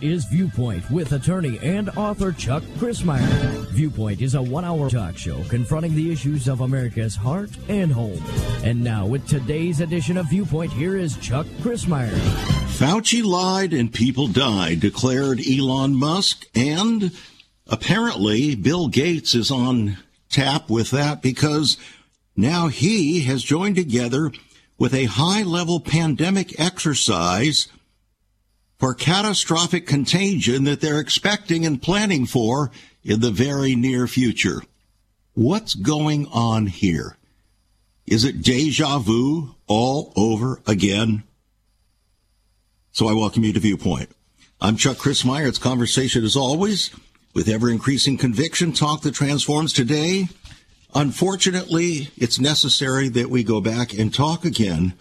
Is Viewpoint with attorney and author Chuck Crismier. Viewpoint is a one hour talk show confronting the issues of America's heart and home. And now, with today's edition of Viewpoint, here is Chuck Crismier. Fauci lied and people died, declared Elon Musk, and apparently Bill Gates is on tap with that because now he has joined together with a high level pandemic exercise for catastrophic contagion that they're expecting and planning for in the very near future. What's going on here? Is it deja vu all over again? So I welcome you to Viewpoint. I'm Chuck Crismier. It's conversation as always with ever increasing conviction, talk that transforms today. Unfortunately, it's necessary that we go back and talk again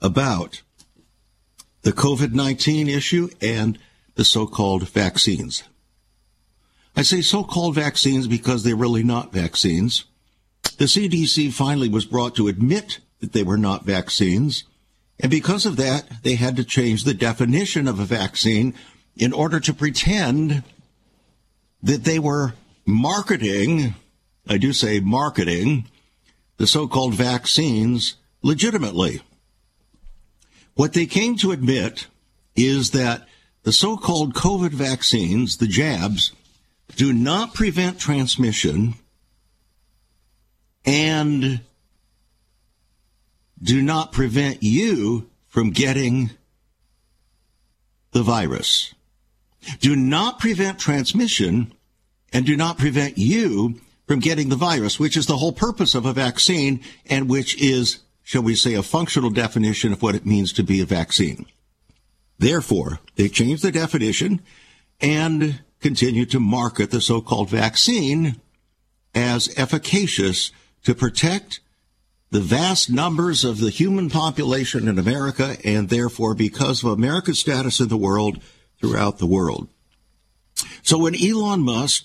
about the COVID 19 issue and the so called vaccines. I say so called vaccines because they're really not vaccines. The CDC finally was brought to admit that they were not vaccines. And because of that, they had to change the definition of a vaccine in order to pretend that they were marketing, I do say marketing, the so called vaccines legitimately. What they came to admit is that the so-called COVID vaccines, the jabs, do not prevent transmission and do not prevent you from getting the virus. Do not prevent transmission and do not prevent you from getting the virus, which is the whole purpose of a vaccine and which is shall we say, a functional definition of what it means to be a vaccine. Therefore, they changed the definition and continue to market the so-called vaccine as efficacious to protect the vast numbers of the human population in America and therefore because of America's status in the world throughout the world. So when Elon Musk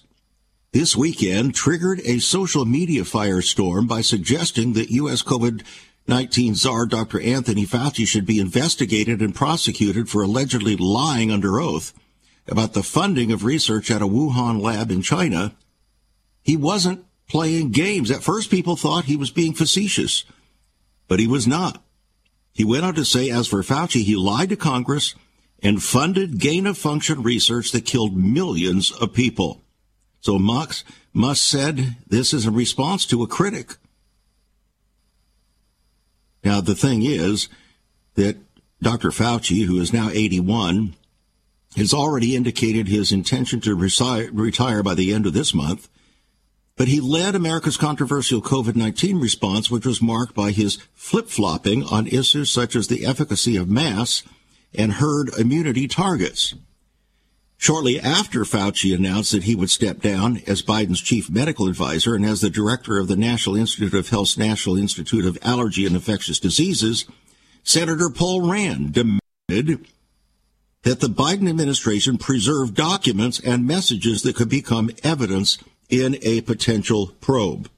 this weekend triggered a social media firestorm by suggesting that U.S. COVID 19 czar Dr. Anthony Fauci should be investigated and prosecuted for allegedly lying under oath about the funding of research at a Wuhan lab in China, he wasn't playing games. At first, people thought he was being facetious, but he was not. He went on to say, as for Fauci, he lied to Congress and funded gain of function research that killed millions of people. So Musk, Musk said this is a response to a critic now, the thing is that Dr. Fauci, who is now 81, has already indicated his intention to retire by the end of this month. But he led America's controversial COVID 19 response, which was marked by his flip flopping on issues such as the efficacy of masks and herd immunity targets. Shortly after Fauci announced that he would step down as Biden's chief medical advisor and as the director of the National Institute of Health's National Institute of Allergy and Infectious Diseases, Senator Paul Rand demanded that the Biden administration preserve documents and messages that could become evidence in a potential probe.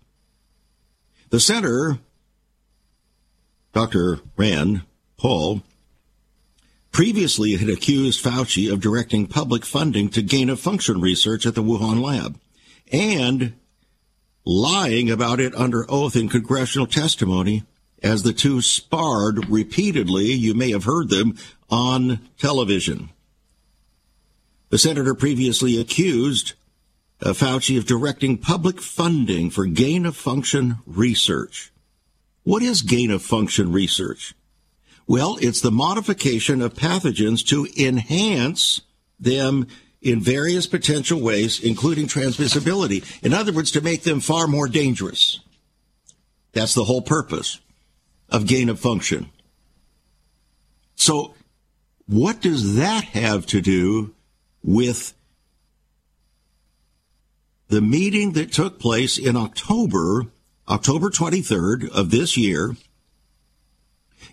The senator, Dr. Rand Paul, previously had accused Fauci of directing public funding to gain of function research at the Wuhan lab and lying about it under oath in congressional testimony as the two sparred repeatedly. You may have heard them on television. The senator previously accused uh, Fauci of directing public funding for gain of function research. What is gain of function research? Well, it's the modification of pathogens to enhance them in various potential ways, including transmissibility. In other words, to make them far more dangerous. That's the whole purpose of gain of function. So, what does that have to do with the meeting that took place in October, October 23rd of this year,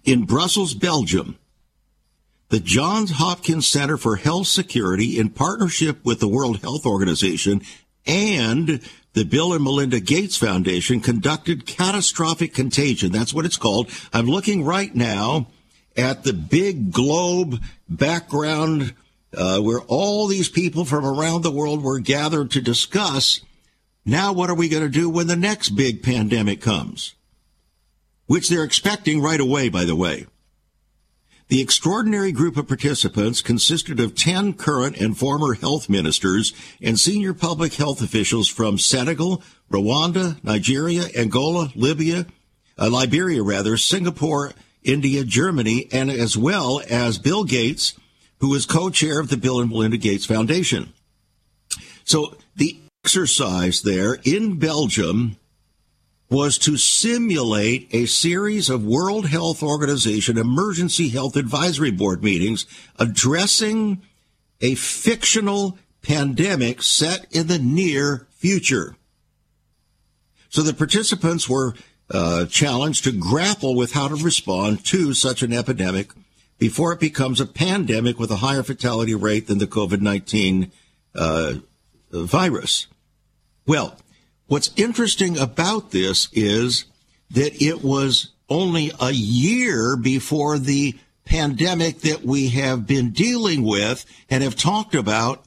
in Brussels, Belgium, the Johns Hopkins Center for Health Security, in partnership with the World Health Organization and the Bill and Melinda Gates Foundation, conducted catastrophic contagion. That's what it's called. I'm looking right now at the big globe background uh, where all these people from around the world were gathered to discuss now what are we going to do when the next big pandemic comes? Which they're expecting right away, by the way. The extraordinary group of participants consisted of 10 current and former health ministers and senior public health officials from Senegal, Rwanda, Nigeria, Angola, Libya, uh, Liberia rather, Singapore, India, Germany, and as well as Bill Gates, who is co-chair of the Bill and Melinda Gates Foundation. So the exercise there in Belgium was to simulate a series of World Health Organization emergency health advisory board meetings addressing a fictional pandemic set in the near future. So the participants were uh, challenged to grapple with how to respond to such an epidemic before it becomes a pandemic with a higher fatality rate than the COVID 19 uh, virus. Well, What's interesting about this is that it was only a year before the pandemic that we have been dealing with and have talked about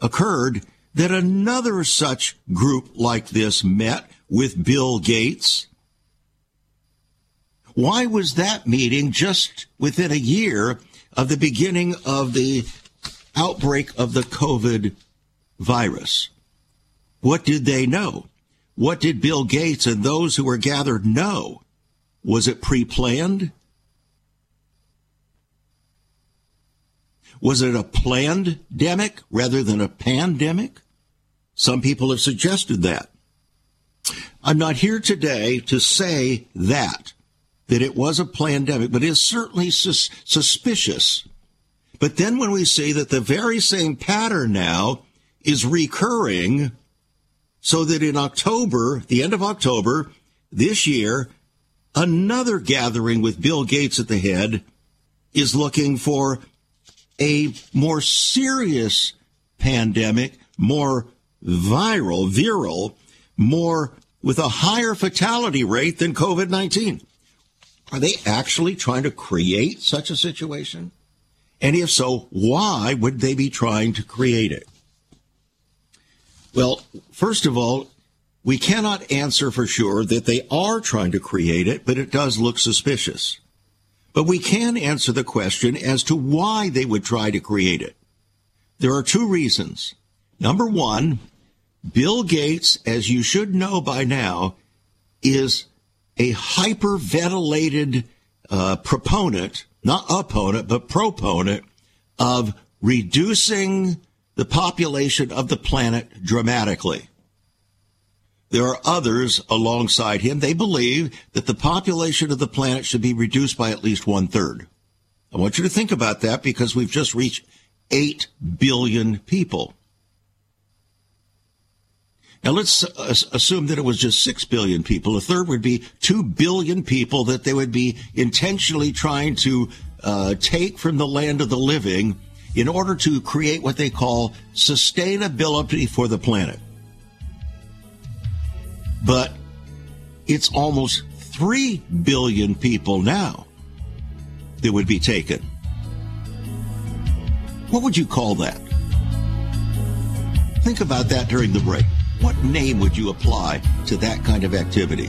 occurred that another such group like this met with Bill Gates. Why was that meeting just within a year of the beginning of the outbreak of the COVID virus? What did they know? What did Bill Gates and those who were gathered know? Was it pre planned? Was it a planned demic rather than a pandemic? Some people have suggested that. I'm not here today to say that, that it was a pandemic, but it is certainly sus- suspicious. But then when we see that the very same pattern now is recurring, so that in October, the end of October this year, another gathering with Bill Gates at the head is looking for a more serious pandemic, more viral, viral, more with a higher fatality rate than COVID 19. Are they actually trying to create such a situation? And if so, why would they be trying to create it? Well, first of all, we cannot answer for sure that they are trying to create it, but it does look suspicious. But we can answer the question as to why they would try to create it. There are two reasons. Number one, Bill Gates, as you should know by now, is a hyperventilated uh, proponent, not opponent, but proponent of reducing the population of the planet dramatically. There are others alongside him. They believe that the population of the planet should be reduced by at least one third. I want you to think about that because we've just reached 8 billion people. Now let's assume that it was just 6 billion people. A third would be 2 billion people that they would be intentionally trying to uh, take from the land of the living in order to create what they call sustainability for the planet. But it's almost 3 billion people now that would be taken. What would you call that? Think about that during the break. What name would you apply to that kind of activity?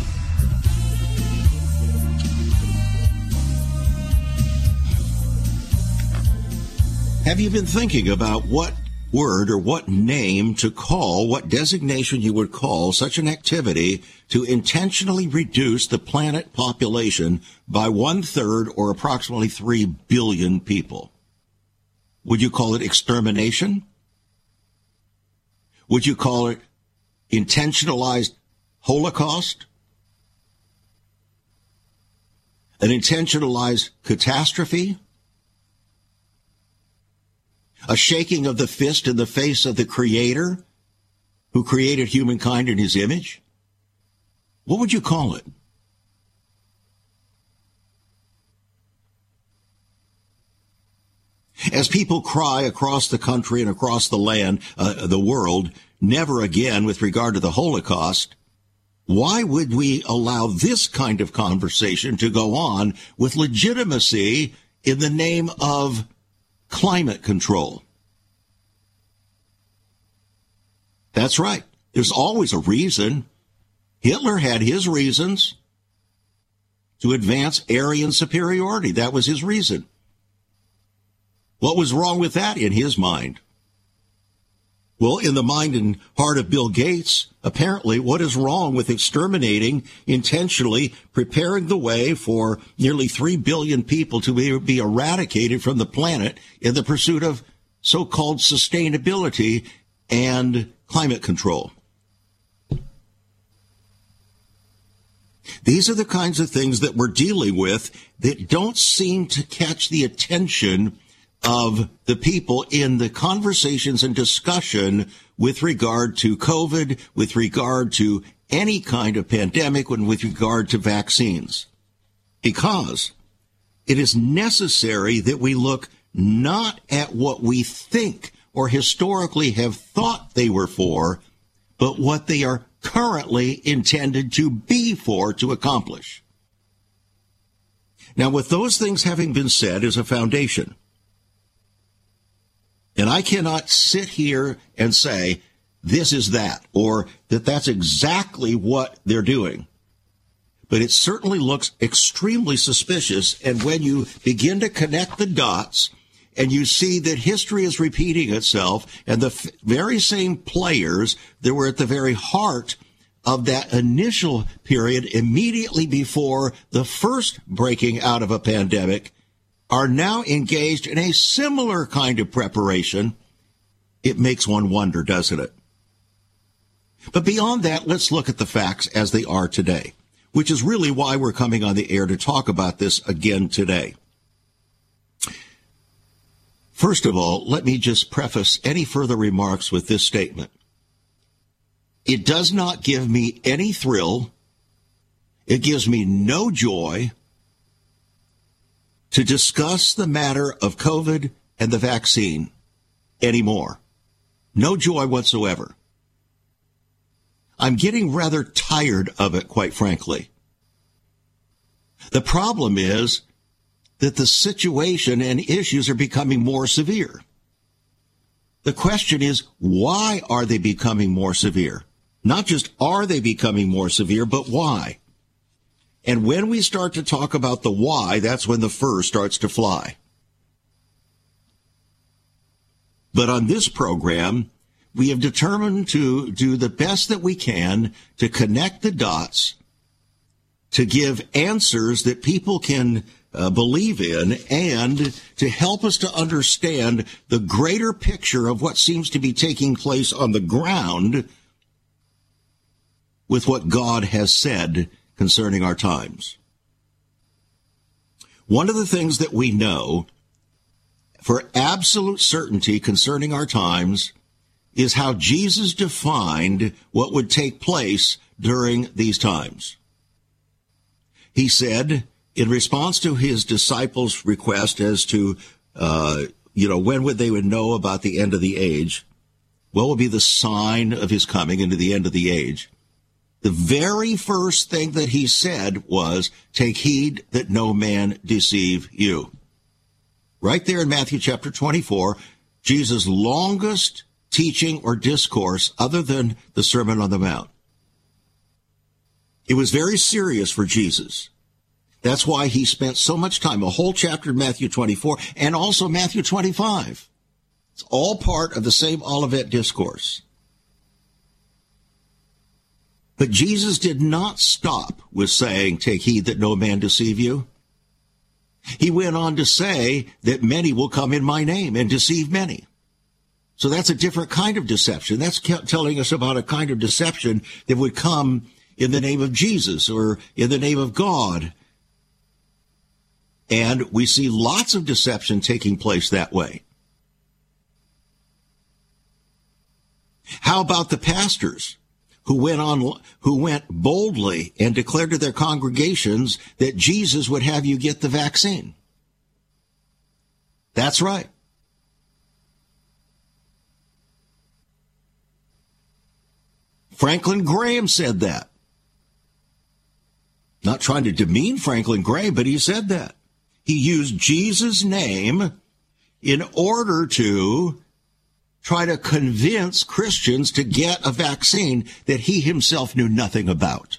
Have you been thinking about what word or what name to call, what designation you would call such an activity to intentionally reduce the planet population by one third or approximately three billion people? Would you call it extermination? Would you call it intentionalized holocaust? An intentionalized catastrophe? A shaking of the fist in the face of the Creator who created humankind in his image? What would you call it? As people cry across the country and across the land, uh, the world, never again with regard to the Holocaust, why would we allow this kind of conversation to go on with legitimacy in the name of climate control? That's right. There's always a reason. Hitler had his reasons to advance Aryan superiority. That was his reason. What was wrong with that in his mind? Well, in the mind and heart of Bill Gates, apparently, what is wrong with exterminating, intentionally preparing the way for nearly 3 billion people to be, eradicated from the planet in the pursuit of so-called sustainability and climate control? These are the kinds of things that we're dealing with that don't seem to catch the attention of the people in the conversations and discussion with regard to COVID, with regard to any kind of pandemic, and with regard to vaccines. Because it is necessary that we look not at what we think or historically have thought they were for, but what they are currently intended to be for to accomplish. Now, with those things having been said as a foundation, and I cannot sit here and say, this is that, or that that's exactly what they're doing. But it certainly looks extremely suspicious. And when you begin to connect the dots and you see that history is repeating itself and the f- very same players that were at the very heart of that initial period immediately before the first breaking out of a pandemic are now engaged in a similar kind of preparation, it makes one wonder, doesn't it? But beyond that, let's look at the facts as they are today, which is really why we're coming on the air to talk about this again today. First of all, let me just preface any further remarks with this statement. It does not give me any thrill. It gives me no joy to discuss the matter of COVID and the vaccine anymore. No joy whatsoever. I'm getting rather tired of it, quite frankly. The problem is that the situation and issues are becoming more severe. The question is, why are they becoming more severe? Not just are they becoming more severe, but why? And when we start to talk about the why, that's when the fur starts to fly. But on this program, we have determined to do the best that we can to connect the dots, to give answers that people can uh, believe in, and to help us to understand the greater picture of what seems to be taking place on the ground with what God has said concerning our times. One of the things that we know for absolute certainty concerning our times is how Jesus defined what would take place during these times. He said, in response to his disciples' request as to, uh, you know, when would they would know about the end of the age, what will be the sign of his coming into the end of the age? The very first thing that he said was, Take heed that no man deceive you. Right there in Matthew chapter 24, Jesus' longest teaching or discourse other than the Sermon on the Mount. It was very serious for Jesus. That's why he spent so much time, a whole chapter in Matthew 24 and also Matthew 25. It's all part of the same Olivet discourse. But Jesus did not stop with saying, Take heed that no man deceive you. He went on to say that many will come in my name and deceive many. So that's a different kind of deception. That's telling us about a kind of deception that would come in the name of Jesus or in the name of God. And we see lots of deception taking place that way. How about the pastors who went on, who went boldly and declared to their congregations that Jesus would have you get the vaccine? That's right. Franklin Graham said that. Not trying to demean Franklin Graham, but he said that. He used Jesus' name in order to try to convince Christians to get a vaccine that he himself knew nothing about.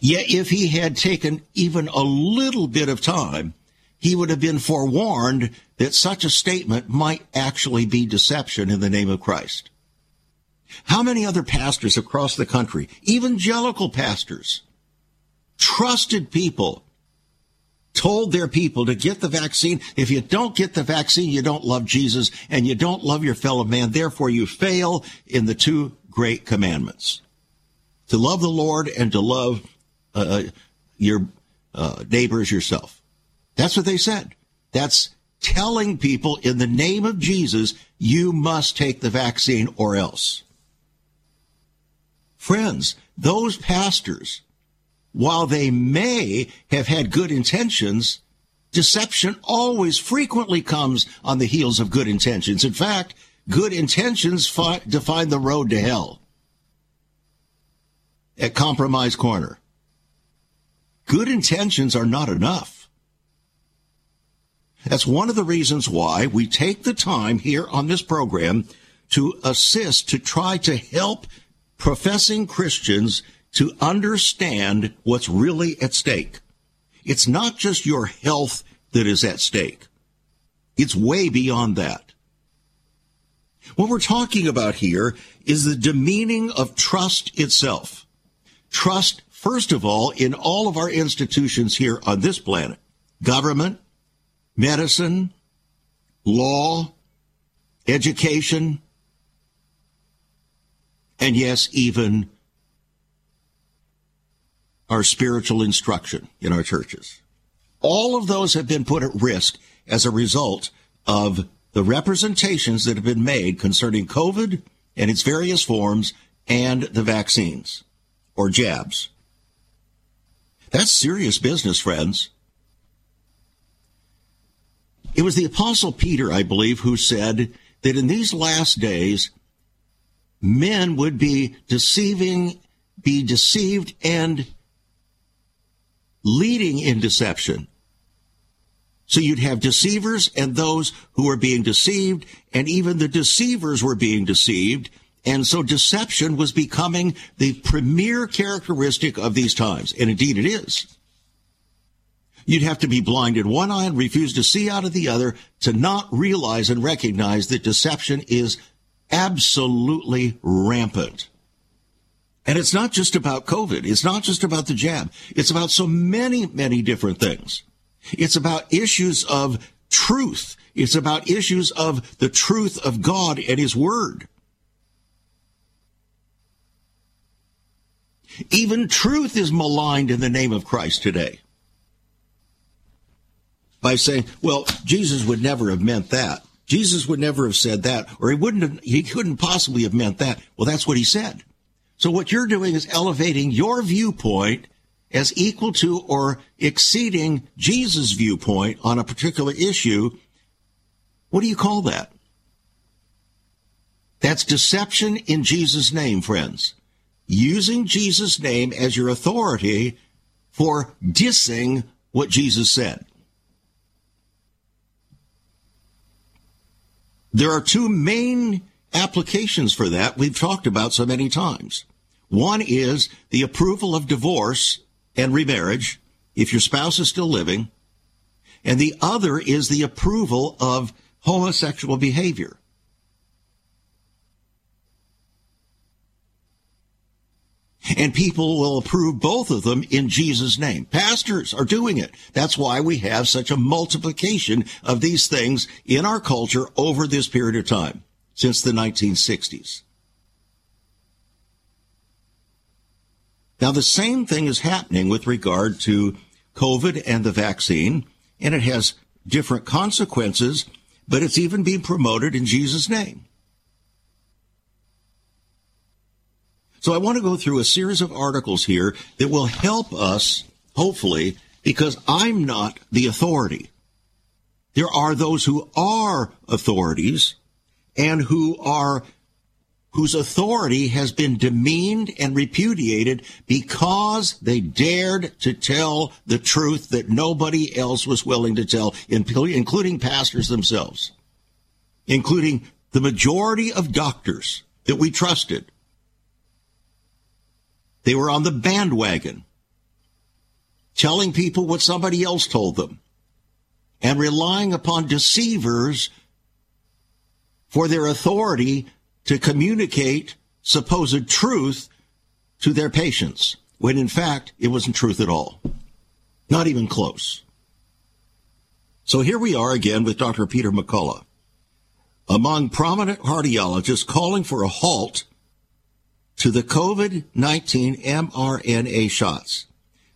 Yet if he had taken even a little bit of time, he would have been forewarned that such a statement might actually be deception in the name of Christ. How many other pastors across the country, evangelical pastors, trusted people, told their people to get the vaccine. If you don't get the vaccine, you don't love Jesus and you don't love your fellow man. Therefore, you fail in the two great commandments to love the Lord and to love uh, uh your uh, neighbors yourself. That's what they said. That's telling people in the name of Jesus, you must take the vaccine or else. Friends, those pastors, while they may have had good intentions, deception always frequently comes on the heels of good intentions. In fact, good intentions fi- define the road to hell at Compromise Corner. Good intentions are not enough. That's one of the reasons why we take the time here on this program to assist, to try to help professing Christians to understand what's really at stake. It's not just your health that is at stake. It's way beyond that. What we're talking about here is the demeaning of trust itself. Trust, first of all, in all of our institutions here on this planet. Government, medicine, law, education, and yes, even our spiritual instruction in our churches. All of those have been put at risk as a result of the representations that have been made concerning COVID and its various forms and the vaccines or jabs. That's serious business, friends. It was the Apostle Peter, I believe, who said that in these last days, men would be deceiving, be deceived and leading in deception. So you'd have deceivers and those who were being deceived, and even the deceivers were being deceived. And so deception was becoming the premier characteristic of these times. And indeed it is. You'd have to be blind in one eye and refuse to see out of the other to not realize and recognize that deception is absolutely rampant. And it's not just about COVID. It's not just about the jab. It's about so many, many different things. It's about issues of truth. It's about issues of the truth of God and His Word. Even truth is maligned in the name of Christ today by saying, well, Jesus would never have meant that. Jesus would never have said that, or he wouldn't have, he couldn't possibly have meant that. Well, that's what he said. So what you're doing is elevating your viewpoint as equal to or exceeding Jesus' viewpoint on a particular issue. What do you call that? That's deception in Jesus' name, friends. Using Jesus' name as your authority for dissing what Jesus said. There are two main applications for that we've talked about so many times. One is the approval of divorce and remarriage if your spouse is still living. And the other is the approval of homosexual behavior. And people will approve both of them in Jesus' name. Pastors are doing it. That's why we have such a multiplication of these things in our culture over this period of time, since the 1960s. Now, the same thing is happening with regard to COVID and the vaccine, and it has different consequences, but it's even being promoted in Jesus' name. So I want to go through a series of articles here that will help us, hopefully, because I'm not the authority. There are those who are authorities and who are whose authority has been demeaned and repudiated because they dared to tell the truth that nobody else was willing to tell, including pastors themselves, including the majority of doctors that we trusted. They were on the bandwagon, telling people what somebody else told them, and relying upon deceivers for their authority to communicate supposed truth to their patients, when in fact it wasn't truth at all. Not even close. So here we are again with Dr. Peter McCullough, among prominent cardiologists calling for a halt to the COVID 19 mRNA shots,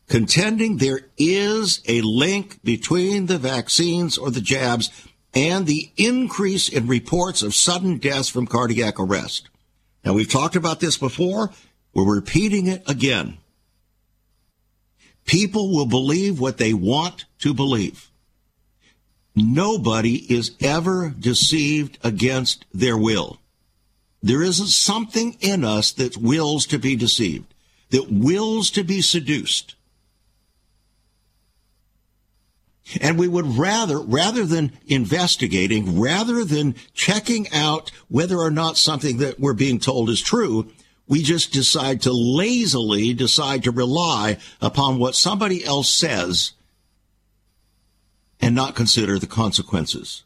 contending there is a link between the vaccines or the jabs and the increase in reports of sudden deaths from cardiac arrest. Now, we've talked about this before. We're repeating it again. People will believe what they want to believe. Nobody is ever deceived against their will. There isn't something in us that wills to be deceived, that wills to be seduced. And we would rather, rather than investigating, rather than checking out whether or not something that we're being told is true, we just decide to lazily decide to rely upon what somebody else says and not consider the consequences.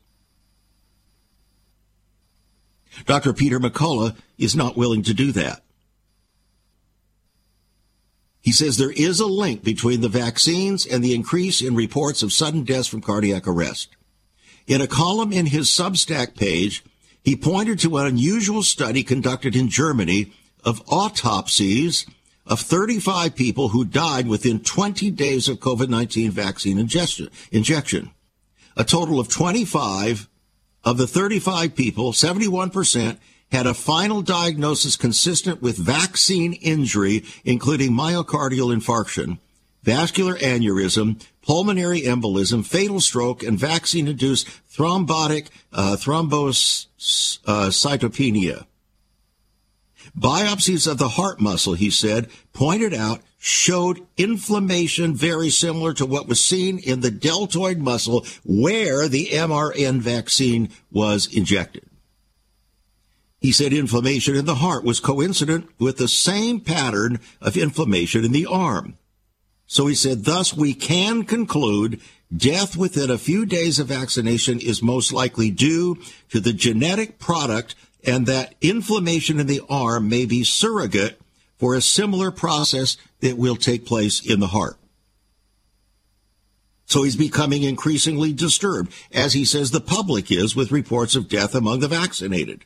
Dr. Peter McCullough is not willing to do that. He says there is a link between the vaccines and the increase in reports of sudden deaths from cardiac arrest. In a column in his Substack page, he pointed to an unusual study conducted in Germany of autopsies of 35 people who died within 20 days of COVID-19 vaccine injection. A total of 25 of the 35 people, 71%, had a final diagnosis consistent with vaccine injury, including myocardial infarction, vascular aneurysm, pulmonary embolism, fatal stroke, and vaccine-induced thrombotic uh, thrombocytopenia. Biopsies of the heart muscle, he said, pointed out showed inflammation very similar to what was seen in the deltoid muscle where the mRNA vaccine was injected. He said inflammation in the heart was coincident with the same pattern of inflammation in the arm. So he said, thus we can conclude death within a few days of vaccination is most likely due to the genetic product and that inflammation in the arm may be surrogate for a similar process that will take place in the heart. So he's becoming increasingly disturbed, as he says the public is with reports of death among the vaccinated.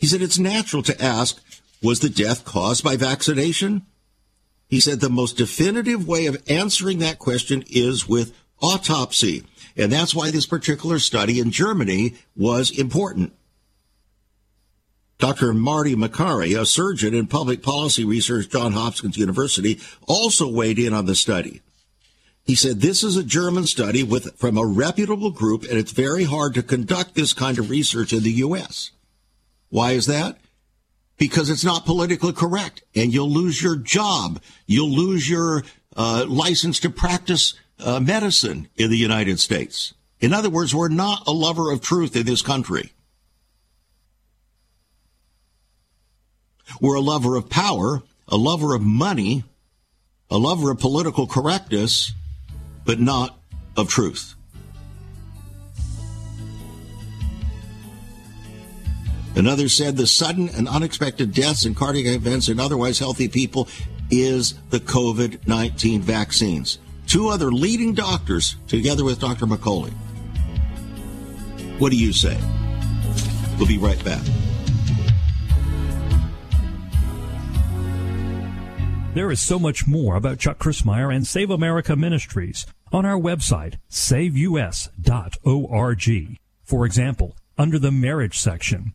He said it's natural to ask, was the death caused by vaccination? He said the most definitive way of answering that question is with autopsy. And that's why this particular study in Germany was important. Dr. Marty Makary, a surgeon in public policy research Johns Hopkins University, also weighed in on the study. He said this is a German study with from a reputable group and it's very hard to conduct this kind of research in the US. Why is that? Because it's not politically correct and you'll lose your job. You'll lose your uh, license to practice uh, medicine in the United States. In other words, we're not a lover of truth in this country. We're a lover of power, a lover of money, a lover of political correctness, but not of truth. Another said the sudden and unexpected deaths and cardiac events in otherwise healthy people is the COVID 19 vaccines. Two other leading doctors, together with Dr. McCullough. What do you say? We'll be right back. There is so much more about Chuck Crismier and Save America Ministries on our website, saveus.org. For example, under the marriage section,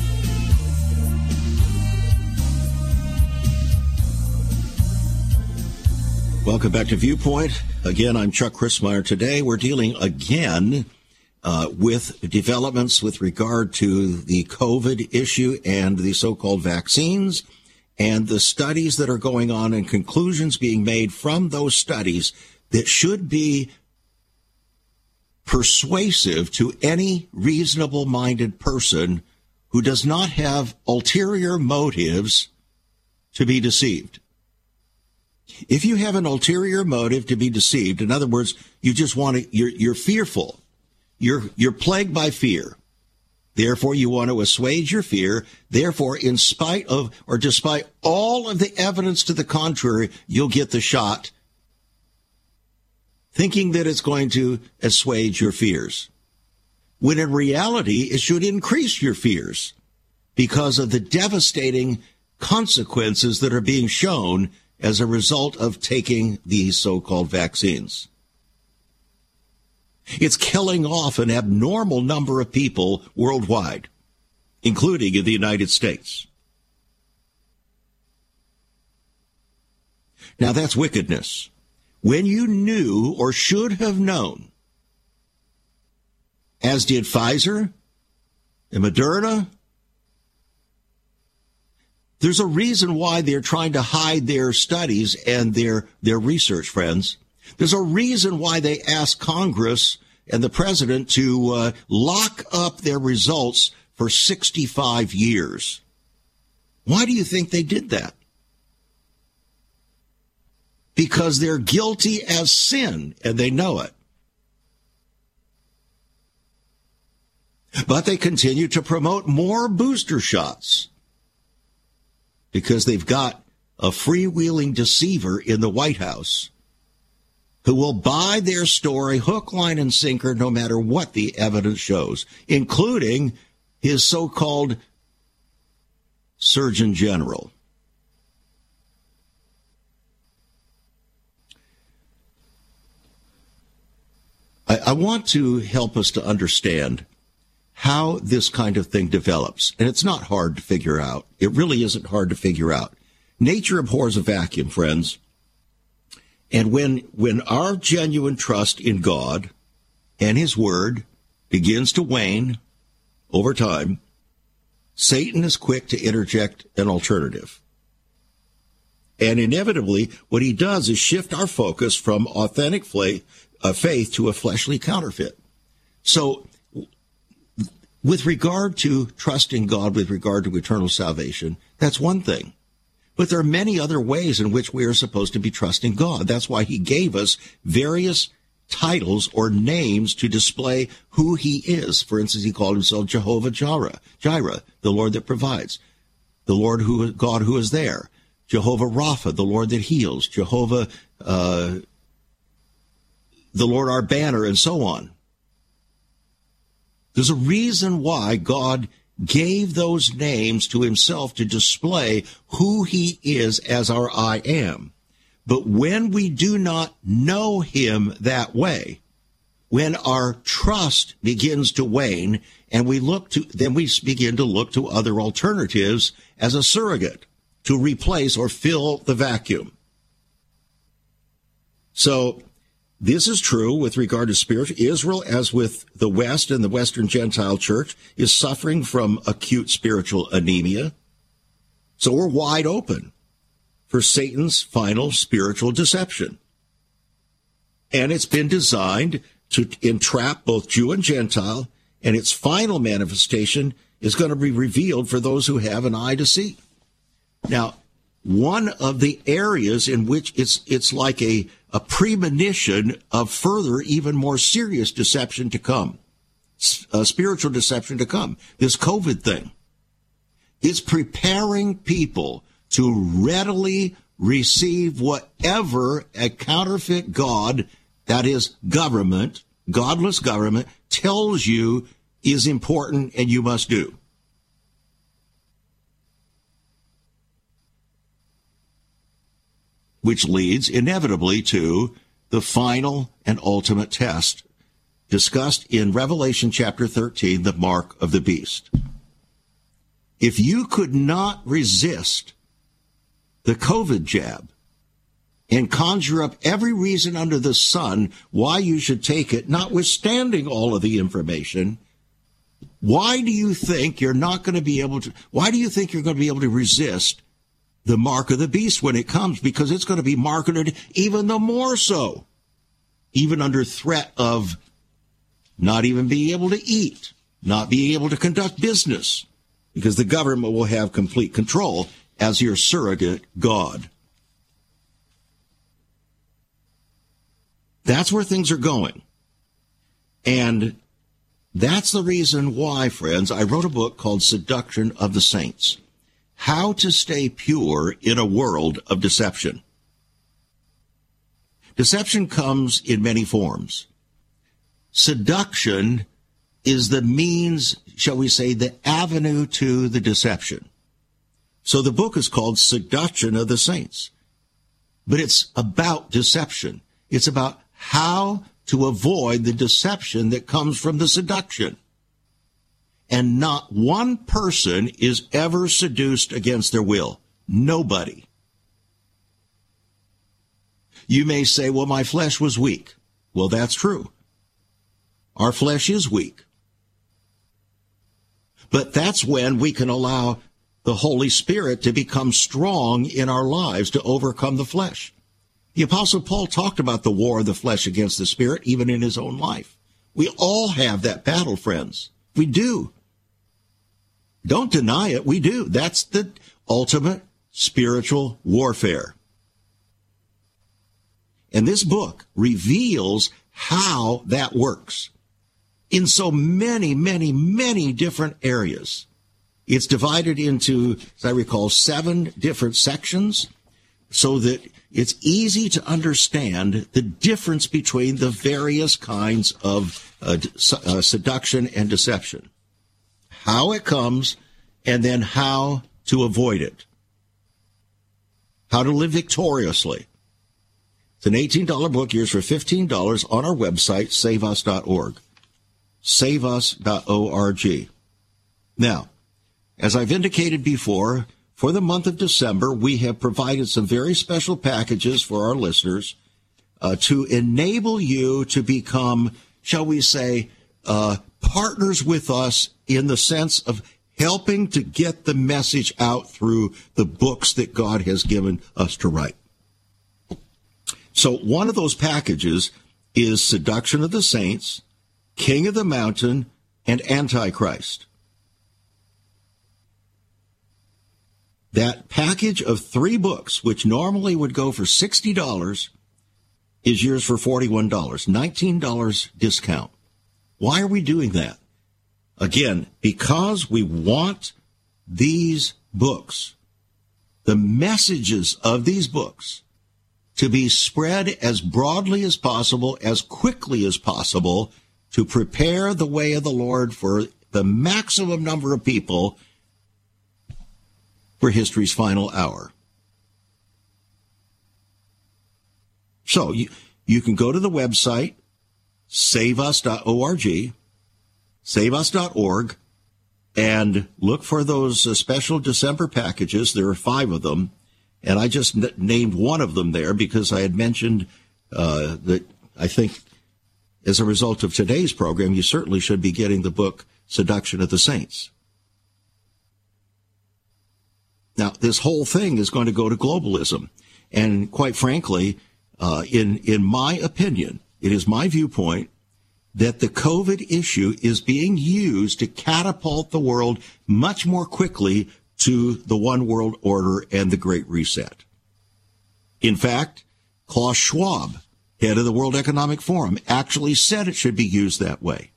Welcome back to Viewpoint. Again, I'm Chuck Crismier. Today we're dealing again uh, with developments with regard to the COVID issue and the so-called vaccines and the studies that are going on and conclusions being made from those studies that should be persuasive to any reasonable minded person who does not have ulterior motives to be deceived. If you have an ulterior motive to be deceived, in other words, you just want to, you're, you're fearful. You're, you're plagued by fear. Therefore, you want to assuage your fear. Therefore, in spite of or despite all of the evidence to the contrary, you'll get the shot thinking that it's going to assuage your fears. When in reality, it should increase your fears because of the devastating consequences that are being shown as a result of taking these so-called vaccines. It's killing off an abnormal number of people worldwide, including in the United States. Now that's wickedness. When you knew or should have known, as did Pfizer and Moderna there's a reason why they're trying to hide their studies and their, their research, friends. There's a reason why they asked Congress and the president to uh, lock up their results for 65 years. Why do you think they did that? Because they're guilty as sin and they know it. But they continue to promote more booster shots because they've got a freewheeling deceiver in the White House who will buy their story hook, line, and sinker no matter what the evidence shows, including his so called Surgeon General. I, I want to help us to understand how this kind of thing develops. And it's not hard to figure out. It really isn't hard to figure out. Nature abhors a vacuum, friends. And when, when our genuine trust in God and His Word begins to wane over time, Satan is quick to interject an alternative. And inevitably, what he does is shift our focus from authentic uh, faith to a fleshly counterfeit. So with regard to trusting God, with regard to eternal salvation, that's one thing. But there are many other ways in which we are supposed to be trusting God. That's why he gave us various titles or names to display who he is. For instance, he called himself Jehovah Jireh, Jireh, the Lord that provides, the Lord who, God who is there, Jehovah Rapha, the Lord that heals, Jehovah, uh, the Lord our banner, and so on. There's a reason why God gave those names to himself to display who he is as our I am. But when we do not know him that way, when our trust begins to wane and we look to, then we begin to look to other alternatives as a surrogate to replace or fill the vacuum. So this is true with regard to spiritual. Israel, as with the West and the Western Gentile church, is suffering from acute spiritual anemia. So we're wide open for Satan's final spiritual deception. And it's been designed to entrap both Jew and Gentile and its final manifestation is going to be revealed for those who have an eye to see. Now, one of the areas in which it's it's like a, a premonition of further, even more serious deception to come, uh, spiritual deception to come. This COVID thing. is preparing people to readily receive whatever a counterfeit God, that is government, godless government, tells you is important and you must do. Which leads inevitably to the final and ultimate test discussed in Revelation chapter 13, the mark of the beast. If you could not resist the COVID jab and conjure up every reason under the sun why you should take it, notwithstanding all of the information, why do you think you're not going to be able to, why do you think you're going to be able to resist the mark of the beast when it comes? Because it's going to be marketed even the more so, even under threat of not even being able to eat, not being able to conduct business because the government will have complete control as your surrogate God. That's where things are going. And that's the reason why, friends, I wrote a book called Seduction of the Saints How to Stay Pure in a World of Deception. Deception comes in many forms. Seduction is the means, shall we say, the avenue to the deception. So the book is called Seduction of the Saints. But it's about deception. It's about how to avoid the deception that comes from the seduction. And not one person is ever seduced against their will. Nobody. You may say, well, my flesh was weak. Well, that's true. Our flesh is weak. But that's when we can allow the Holy Spirit to become strong in our lives to overcome the flesh. The Apostle Paul talked about the war of the flesh against the Spirit, even in his own life. We all have that battle, friends. We do. Don't deny it. We do. That's the ultimate spiritual warfare. And this book reveals how that works in so many, many, many different areas. It's divided into, as I recall, seven different sections so that it's easy to understand the difference between the various kinds of uh, uh, seduction and deception, how it comes, and then how to avoid it, how to live victoriously. It's an $18 book, yours for $15 on our website, saveus.org saveus.org. Now, as I've indicated before, for the month of December, we have provided some very special packages for our listeners uh, to enable you to become, shall we say, uh, partners with us in the sense of helping to get the message out through the books that God has given us to write. So one of those packages is Seduction of the Saints, King of the Mountain, and Antichrist. That package of three books, which normally would go for $60, is yours for $41, $19 discount. Why are we doing that? Again, because we want these books, the messages of these books, to be spread as broadly as possible, as quickly as possible, to prepare the way of the Lord for the maximum number of people for history's final hour. So you, you can go to the website, saveus.org, saveus.org, and look for those uh, special December packages. There are five of them. And I just n- named one of them there because I had mentioned uh, that I think as a result of today's program, you certainly should be getting the book Seduction of the Saints. Now, this whole thing is going to go to globalism. And quite frankly, uh, in, in my opinion, it is my viewpoint that the COVID issue is being used to catapult the world much more quickly to the one world order and the Great Reset. In fact, Klaus Schwab, head of the World Economic Forum, actually said it should be used that way.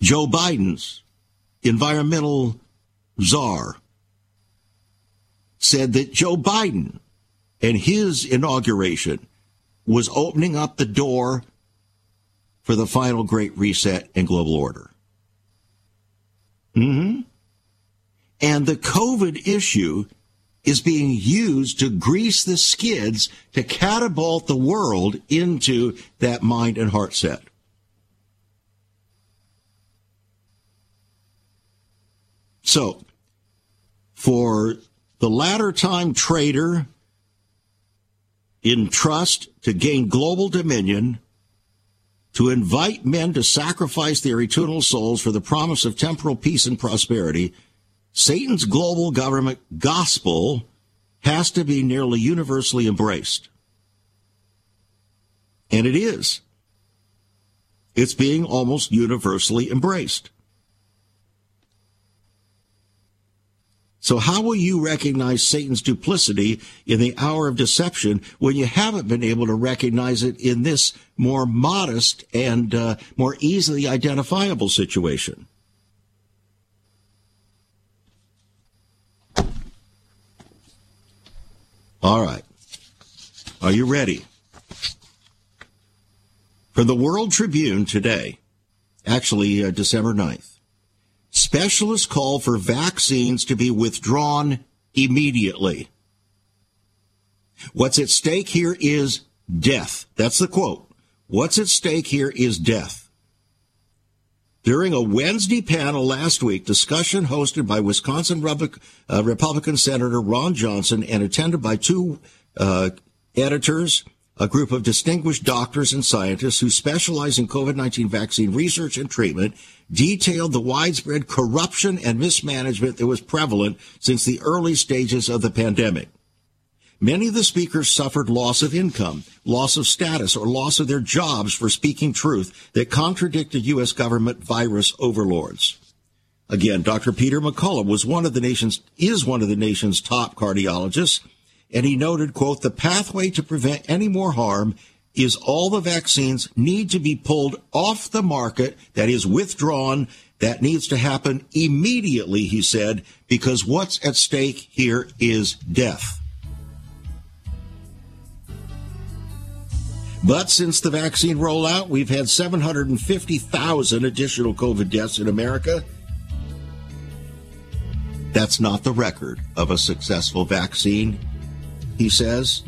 Joe Biden's environmental czar said that Joe Biden and his inauguration was opening up the door for the final great reset and global order. Mm-hmm. And the COVID issue is being used to grease the skids to catapult the world into that mind and heart set. So, for the latter time trader in trust to gain global dominion, to invite men to sacrifice their eternal souls for the promise of temporal peace and prosperity, Satan's global government gospel has to be nearly universally embraced. And it is. It's being almost universally embraced. So how will you recognize Satan's duplicity in the hour of deception when you haven't been able to recognize it in this more modest and uh, more easily identifiable situation? All right. Are you ready? From the World Tribune today, actually uh, December 9th. Specialists call for vaccines to be withdrawn immediately. What's at stake here is death. That's the quote. What's at stake here is death. During a Wednesday panel last week, discussion hosted by Wisconsin uh, Republican Senator Ron Johnson and attended by two uh, editors, a group of distinguished doctors and scientists who specialize in COVID-19 vaccine research and treatment, detailed the widespread corruption and mismanagement that was prevalent since the early stages of the pandemic. Many of the speakers suffered loss of income, loss of status, or loss of their jobs for speaking truth that contradicted U.S. government virus overlords. Again, Dr. Peter McCullough was one of the nation's, is one of the nation's top cardiologists and he noted, quote, the pathway to prevent any more harm is all the vaccines need to be pulled off the market, that is withdrawn. That needs to happen immediately, he said, because what's at stake here is death. But since the vaccine rollout, we've had 750,000 additional COVID deaths in America. That's not the record of a successful vaccine he says.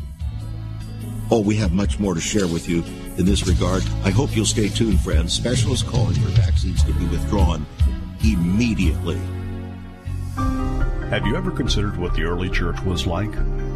Oh, we have much more to share with you in this regard. I hope you'll stay tuned, friends. Specialists calling for vaccines to be withdrawn immediately. Have you ever considered what the early church was like?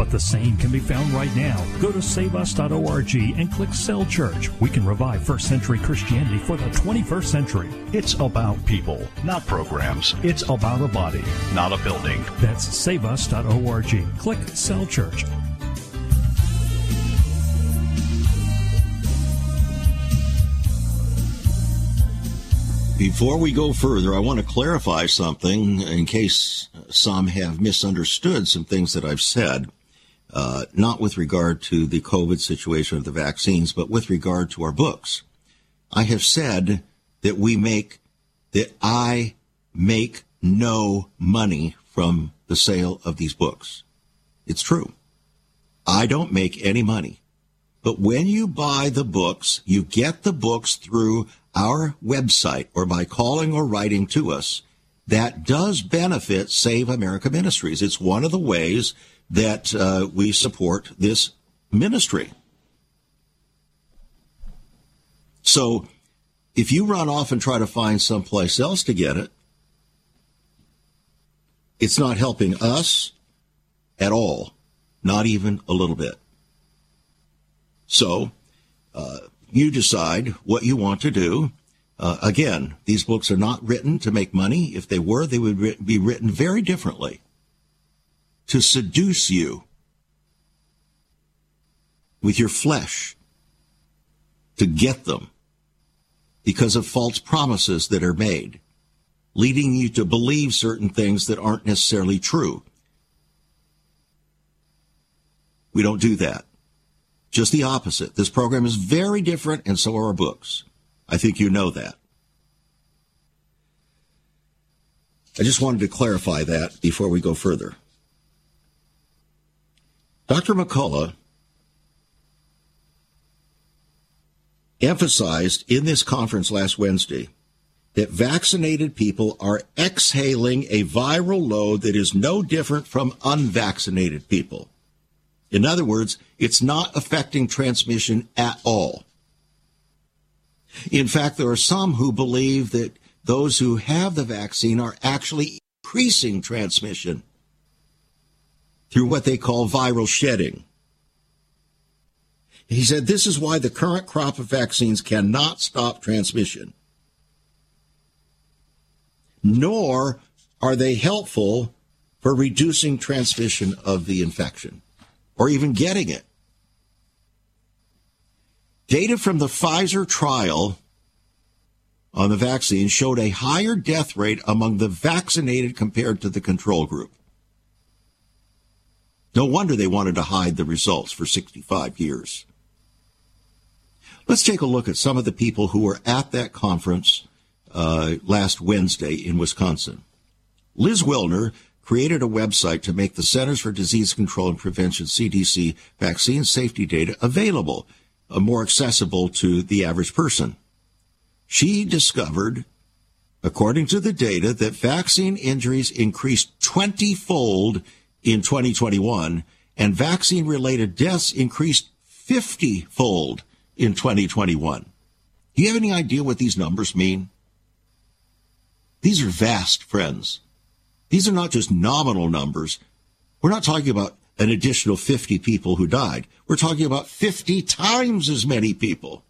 But the same can be found right now. Go to saveus.org and click Cell Church. We can revive first century Christianity for the 21st century. It's about people, not programs. It's about a body, not a building. That's saveus.org. Click Cell Church. Before we go further, I want to clarify something in case some have misunderstood some things that I've said, uh, not with regard to the COVID situation of the vaccines, but with regard to our books. I have said that we make, that I make no money from the sale of these books. It's true. I don't make any money. But when you buy the books, you get the books through our website or by calling or writing to us. That does benefit Save America Ministries. It's one of the ways that uh, we support this ministry. So if you run off and try to find someplace else to get it, it's not helping us at all, not even a little bit. So, uh, you decide what you want to do. Uh, again, these books are not written to make money. If they were, they would be written very differently to seduce you with your flesh to get them because of false promises that are made, leading you to believe certain things that aren't necessarily true. We don't do that. Just the opposite. This program is very different, and so are our books. I think you know that. I just wanted to clarify that before we go further. Dr. McCullough emphasized in this conference last Wednesday that vaccinated people are exhaling a viral load that is no different from unvaccinated people. In other words, it's not affecting transmission at all. In fact, there are some who believe that those who have the vaccine are actually increasing transmission through what they call viral shedding. He said this is why the current crop of vaccines cannot stop transmission, nor are they helpful for reducing transmission of the infection or even getting it. Data from the Pfizer trial on the vaccine showed a higher death rate among the vaccinated compared to the control group. No wonder they wanted to hide the results for 65 years. Let's take a look at some of the people who were at that conference uh, last Wednesday in Wisconsin. Liz Willner created a website to make the Centers for Disease Control and Prevention CDC vaccine safety data available, uh, more accessible to the average person. She discovered, according to the data, that vaccine injuries increased 20 fold in 2021 and vaccine related deaths increased 50 fold in 2021. Do you have any idea what these numbers mean? These are vast, friends. These are not just nominal numbers. We're not talking about an additional 50 people who died. We're talking about 50 times as many people.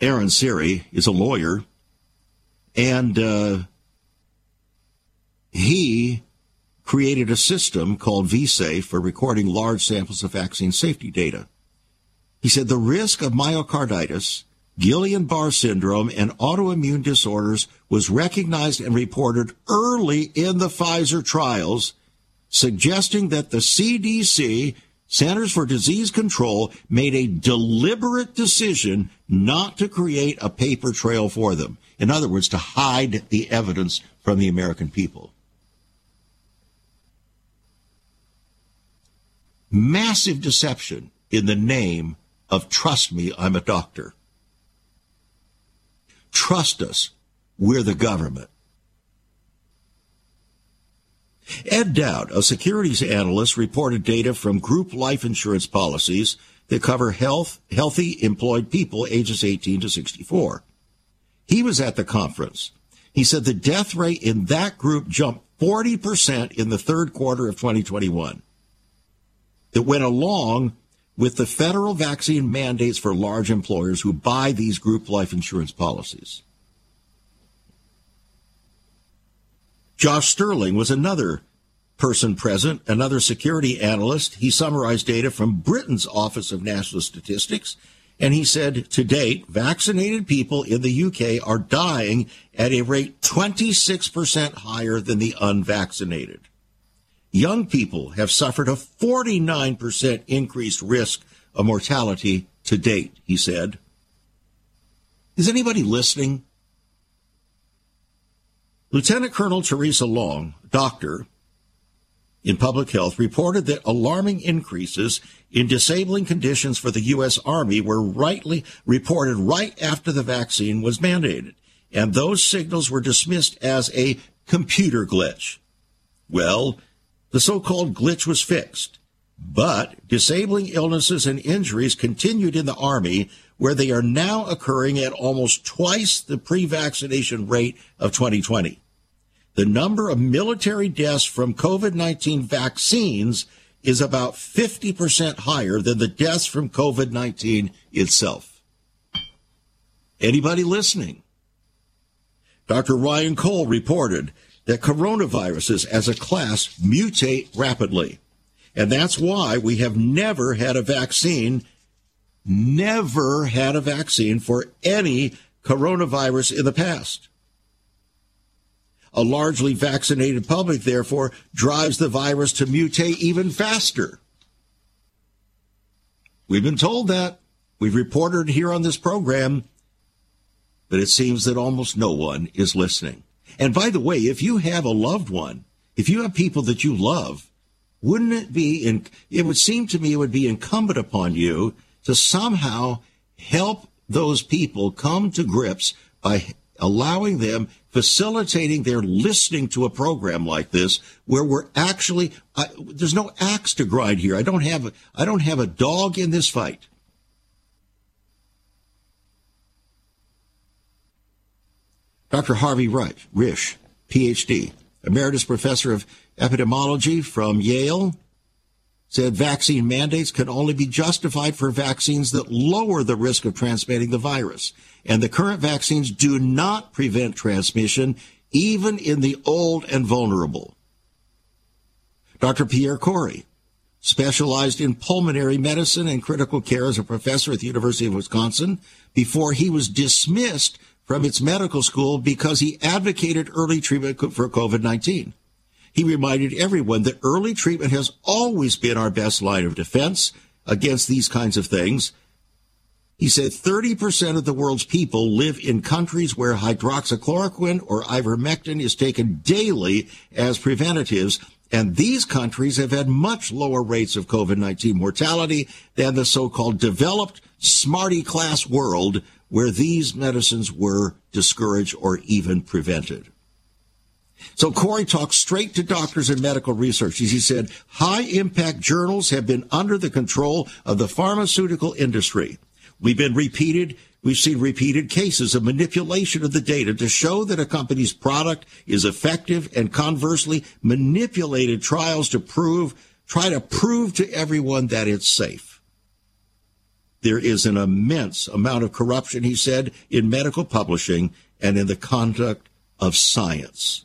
Aaron Siri is a lawyer, and uh, he created a system called vSafe for recording large samples of vaccine safety data. He said the risk of myocarditis, Guillain-Barre syndrome, and autoimmune disorders was recognized and reported early in the Pfizer trials, suggesting that the CDC, Centers for Disease Control, made a deliberate decision not to create a paper trail for them. In other words, to hide the evidence from the American people. Massive deception in the name of trust me, I'm a doctor. Trust us, we're the government. Ed Dowd, a securities analyst, reported data from group life insurance policies that cover health, healthy employed people ages 18 to 64. He was at the conference. He said the death rate in that group jumped 40% in the third quarter of 2021. That went along with the federal vaccine mandates for large employers who buy these group life insurance policies. Josh Stirling was another person present, another security analyst. He summarized data from Britain's Office of National Statistics, and he said to date, vaccinated people in the UK are dying at a rate 26% higher than the unvaccinated. Young people have suffered a 49% increased risk of mortality to date, he said. Is anybody listening? Lieutenant Colonel Theresa Long, doctor, in public health reported that alarming increases in disabling conditions for the U.S. Army were rightly reported right after the vaccine was mandated. And those signals were dismissed as a computer glitch. Well, the so-called glitch was fixed, but disabling illnesses and injuries continued in the Army where they are now occurring at almost twice the pre-vaccination rate of 2020 the number of military deaths from COVID 19 vaccines is about 50% higher than the deaths from COVID 19 itself. Anybody listening? Dr. Ryan Cole reported that coronaviruses as a class mutate rapidly. And that's why we have never had a vaccine, never had a vaccine for any coronavirus in the past. A largely vaccinated public, therefore, drives the virus to mutate even faster. We've been told that. We've reported here on this program, but it seems that almost no one is listening. And by the way, if you have a loved one, if you have people that you love, wouldn't it be in, it would seem to me it would be incumbent upon you to somehow help those people come to grips by allowing them, facilitating their listening to a program like this, where we're actually I, there's no axe to grind here. I don't have a, I don't have a dog in this fight. Dr. Harvey Wright, Risch, PhD, emeritus professor of epidemiology from Yale, said vaccine mandates can only be justified for vaccines that lower the risk of transmitting the virus. And the current vaccines do not prevent transmission, even in the old and vulnerable. Dr. Pierre Kory, specialized in pulmonary medicine and critical care as a professor at the University of Wisconsin before he was dismissed from its medical school because he advocated early treatment for COVID-19. He reminded everyone that early treatment has always been our best line of defense against these kinds of things. He said 30% of the world's people live in countries where hydroxychloroquine or ivermectin is taken daily as preventatives. And these countries have had much lower rates of COVID-19 mortality than the so-called developed smarty class world where these medicines were discouraged or even prevented. So Kory talked straight to doctors and medical researchers. He said, high impact journals have been under the control of the pharmaceutical industry. We've been repeated, we've seen repeated cases of manipulation of the data to show that a company's product is effective and conversely manipulated trials to prove, try to prove to everyone that it's safe. There is an immense amount of corruption, he said, in medical publishing and in the conduct of science.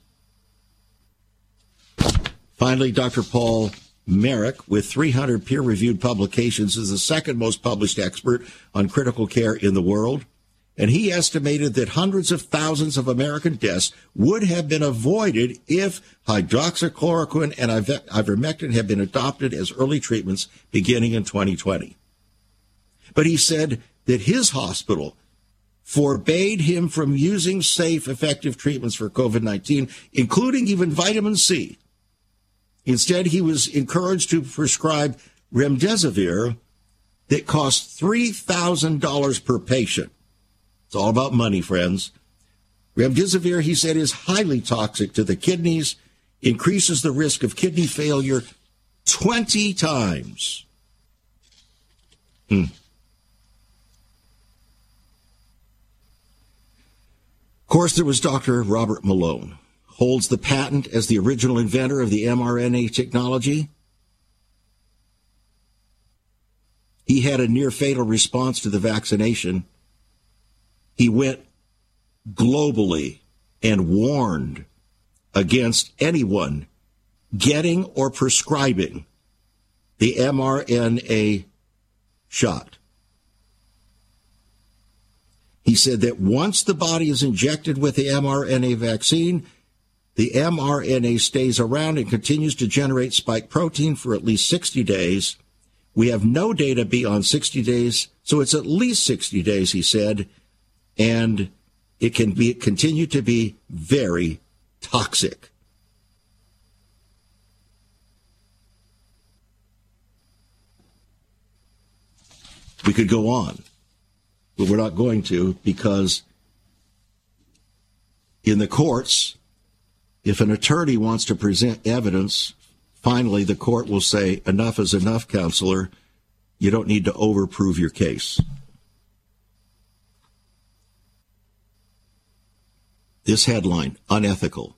Finally, Dr. Paul Marik, with 300 peer reviewed publications, is the second most published expert on critical care in the world. And he estimated that hundreds of thousands of American deaths would have been avoided if hydroxychloroquine and ivermectin had been adopted as early treatments beginning in 2020. But he said that his hospital forbade him from using safe, effective treatments for COVID 19, including even vitamin C Instead, he was encouraged to prescribe remdesivir that costs $3,000 per patient. It's all about money, friends. Remdesivir, he said, is highly toxic to the kidneys, increases the risk of kidney failure 20 times. Hmm. Of course, there was Dr. Robert Malone holds the patent as the original inventor of the mRNA technology. He had a near fatal response to the vaccination. He went globally and warned against anyone getting or prescribing the mRNA shot. He said that once the body is injected with the mRNA vaccine, the mRNA stays around and continues to generate spike protein for at least 60 days. We have no data beyond 60 days, so it's at least 60 days, he said, and it can be continue to be very toxic. We could go on but we're not going to because in the courts, if an attorney wants to present evidence, finally the court will say, enough is enough, counselor. You don't need to overprove your case. This headline, unethical.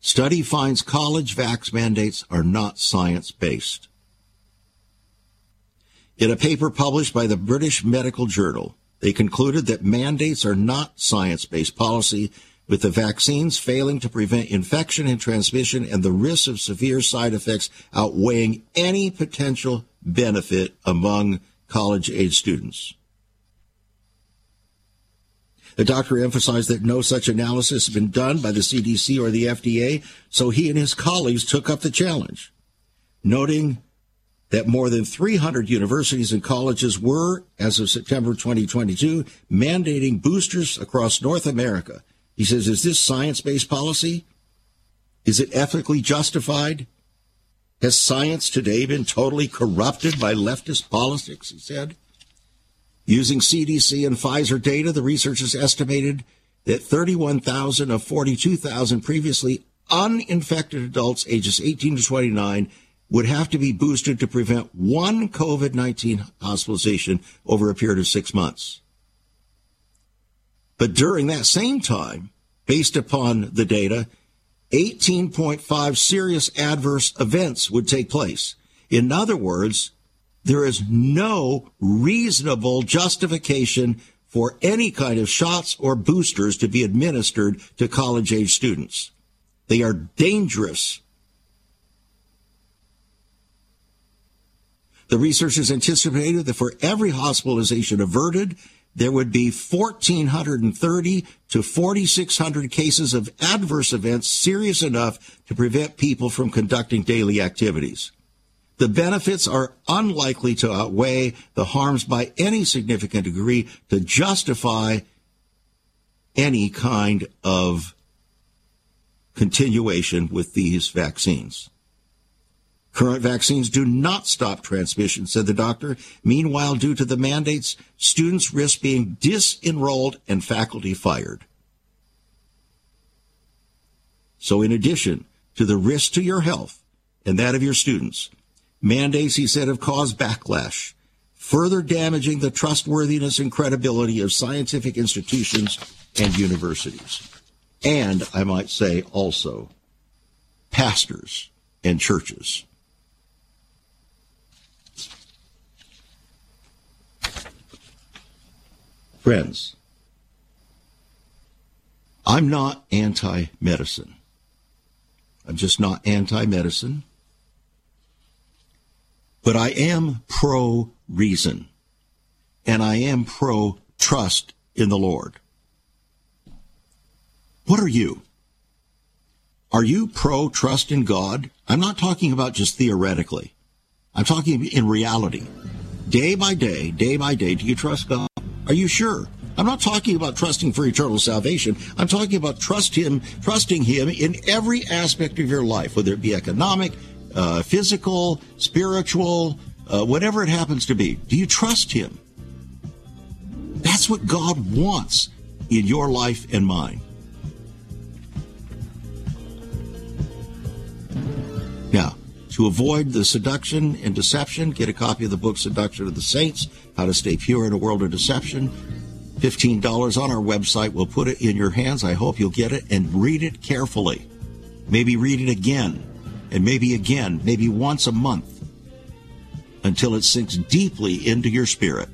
Study finds college vax mandates are not science based. In a paper published by the British Medical Journal, they concluded that mandates are not science based policy, with the vaccines failing to prevent infection and transmission and the risks of severe side effects outweighing any potential benefit among college age students. The doctor emphasized that no such analysis had been done by the CDC or the FDA, so he and his colleagues took up the challenge, noting that more than 300 universities and colleges were, as of September 2022, mandating boosters across North America. He says, is this science based policy? Is it ethically justified? Has science today been totally corrupted by leftist politics? He said. Using CDC and Pfizer data, the researchers estimated that 31,000 of 42,000 previously uninfected adults ages 18 to 29 would have to be boosted to prevent one COVID 19 hospitalization over a period of six months. But during that same time, based upon the data, 18.5 serious adverse events would take place. In other words, there is no reasonable justification for any kind of shots or boosters to be administered to college age students. They are dangerous. The researchers anticipated that for every hospitalization averted, there would be 1,430 to 4,600 cases of adverse events serious enough to prevent people from conducting daily activities. The benefits are unlikely to outweigh the harms by any significant degree to justify any kind of continuation with these vaccines. Current vaccines do not stop transmission, said the doctor. Meanwhile, due to the mandates, students risk being disenrolled and faculty fired. So in addition to the risk to your health and that of your students, Mandates, he said, have caused backlash, further damaging the trustworthiness and credibility of scientific institutions and universities. And I might say also pastors and churches. Friends, I'm not anti medicine. I'm just not anti medicine. But I am pro reason and I am pro trust in the Lord. What are you? Are you pro trust in God? I'm not talking about just theoretically. I'm talking in reality. Day by day, day by day, do you trust God? Are you sure? I'm not talking about trusting for eternal salvation. I'm talking about trust him, trusting him in every aspect of your life, whether it be economic, uh, physical, spiritual, uh, whatever it happens to be. Do you trust Him? That's what God wants in your life and mine. Now, to avoid the seduction and deception, get a copy of the book Seduction of the Saints How to Stay Pure in a World of Deception. $15 on our website. We'll put it in your hands. I hope you'll get it and read it carefully. Maybe read it again and maybe again, maybe once a month until it sinks deeply into your spirit.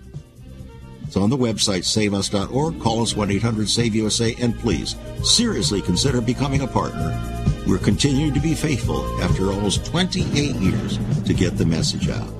It's on the website saveus.org. Call us 1 800 SAVE USA and please seriously consider becoming a partner. We're continuing to be faithful after almost 28 years to get the message out.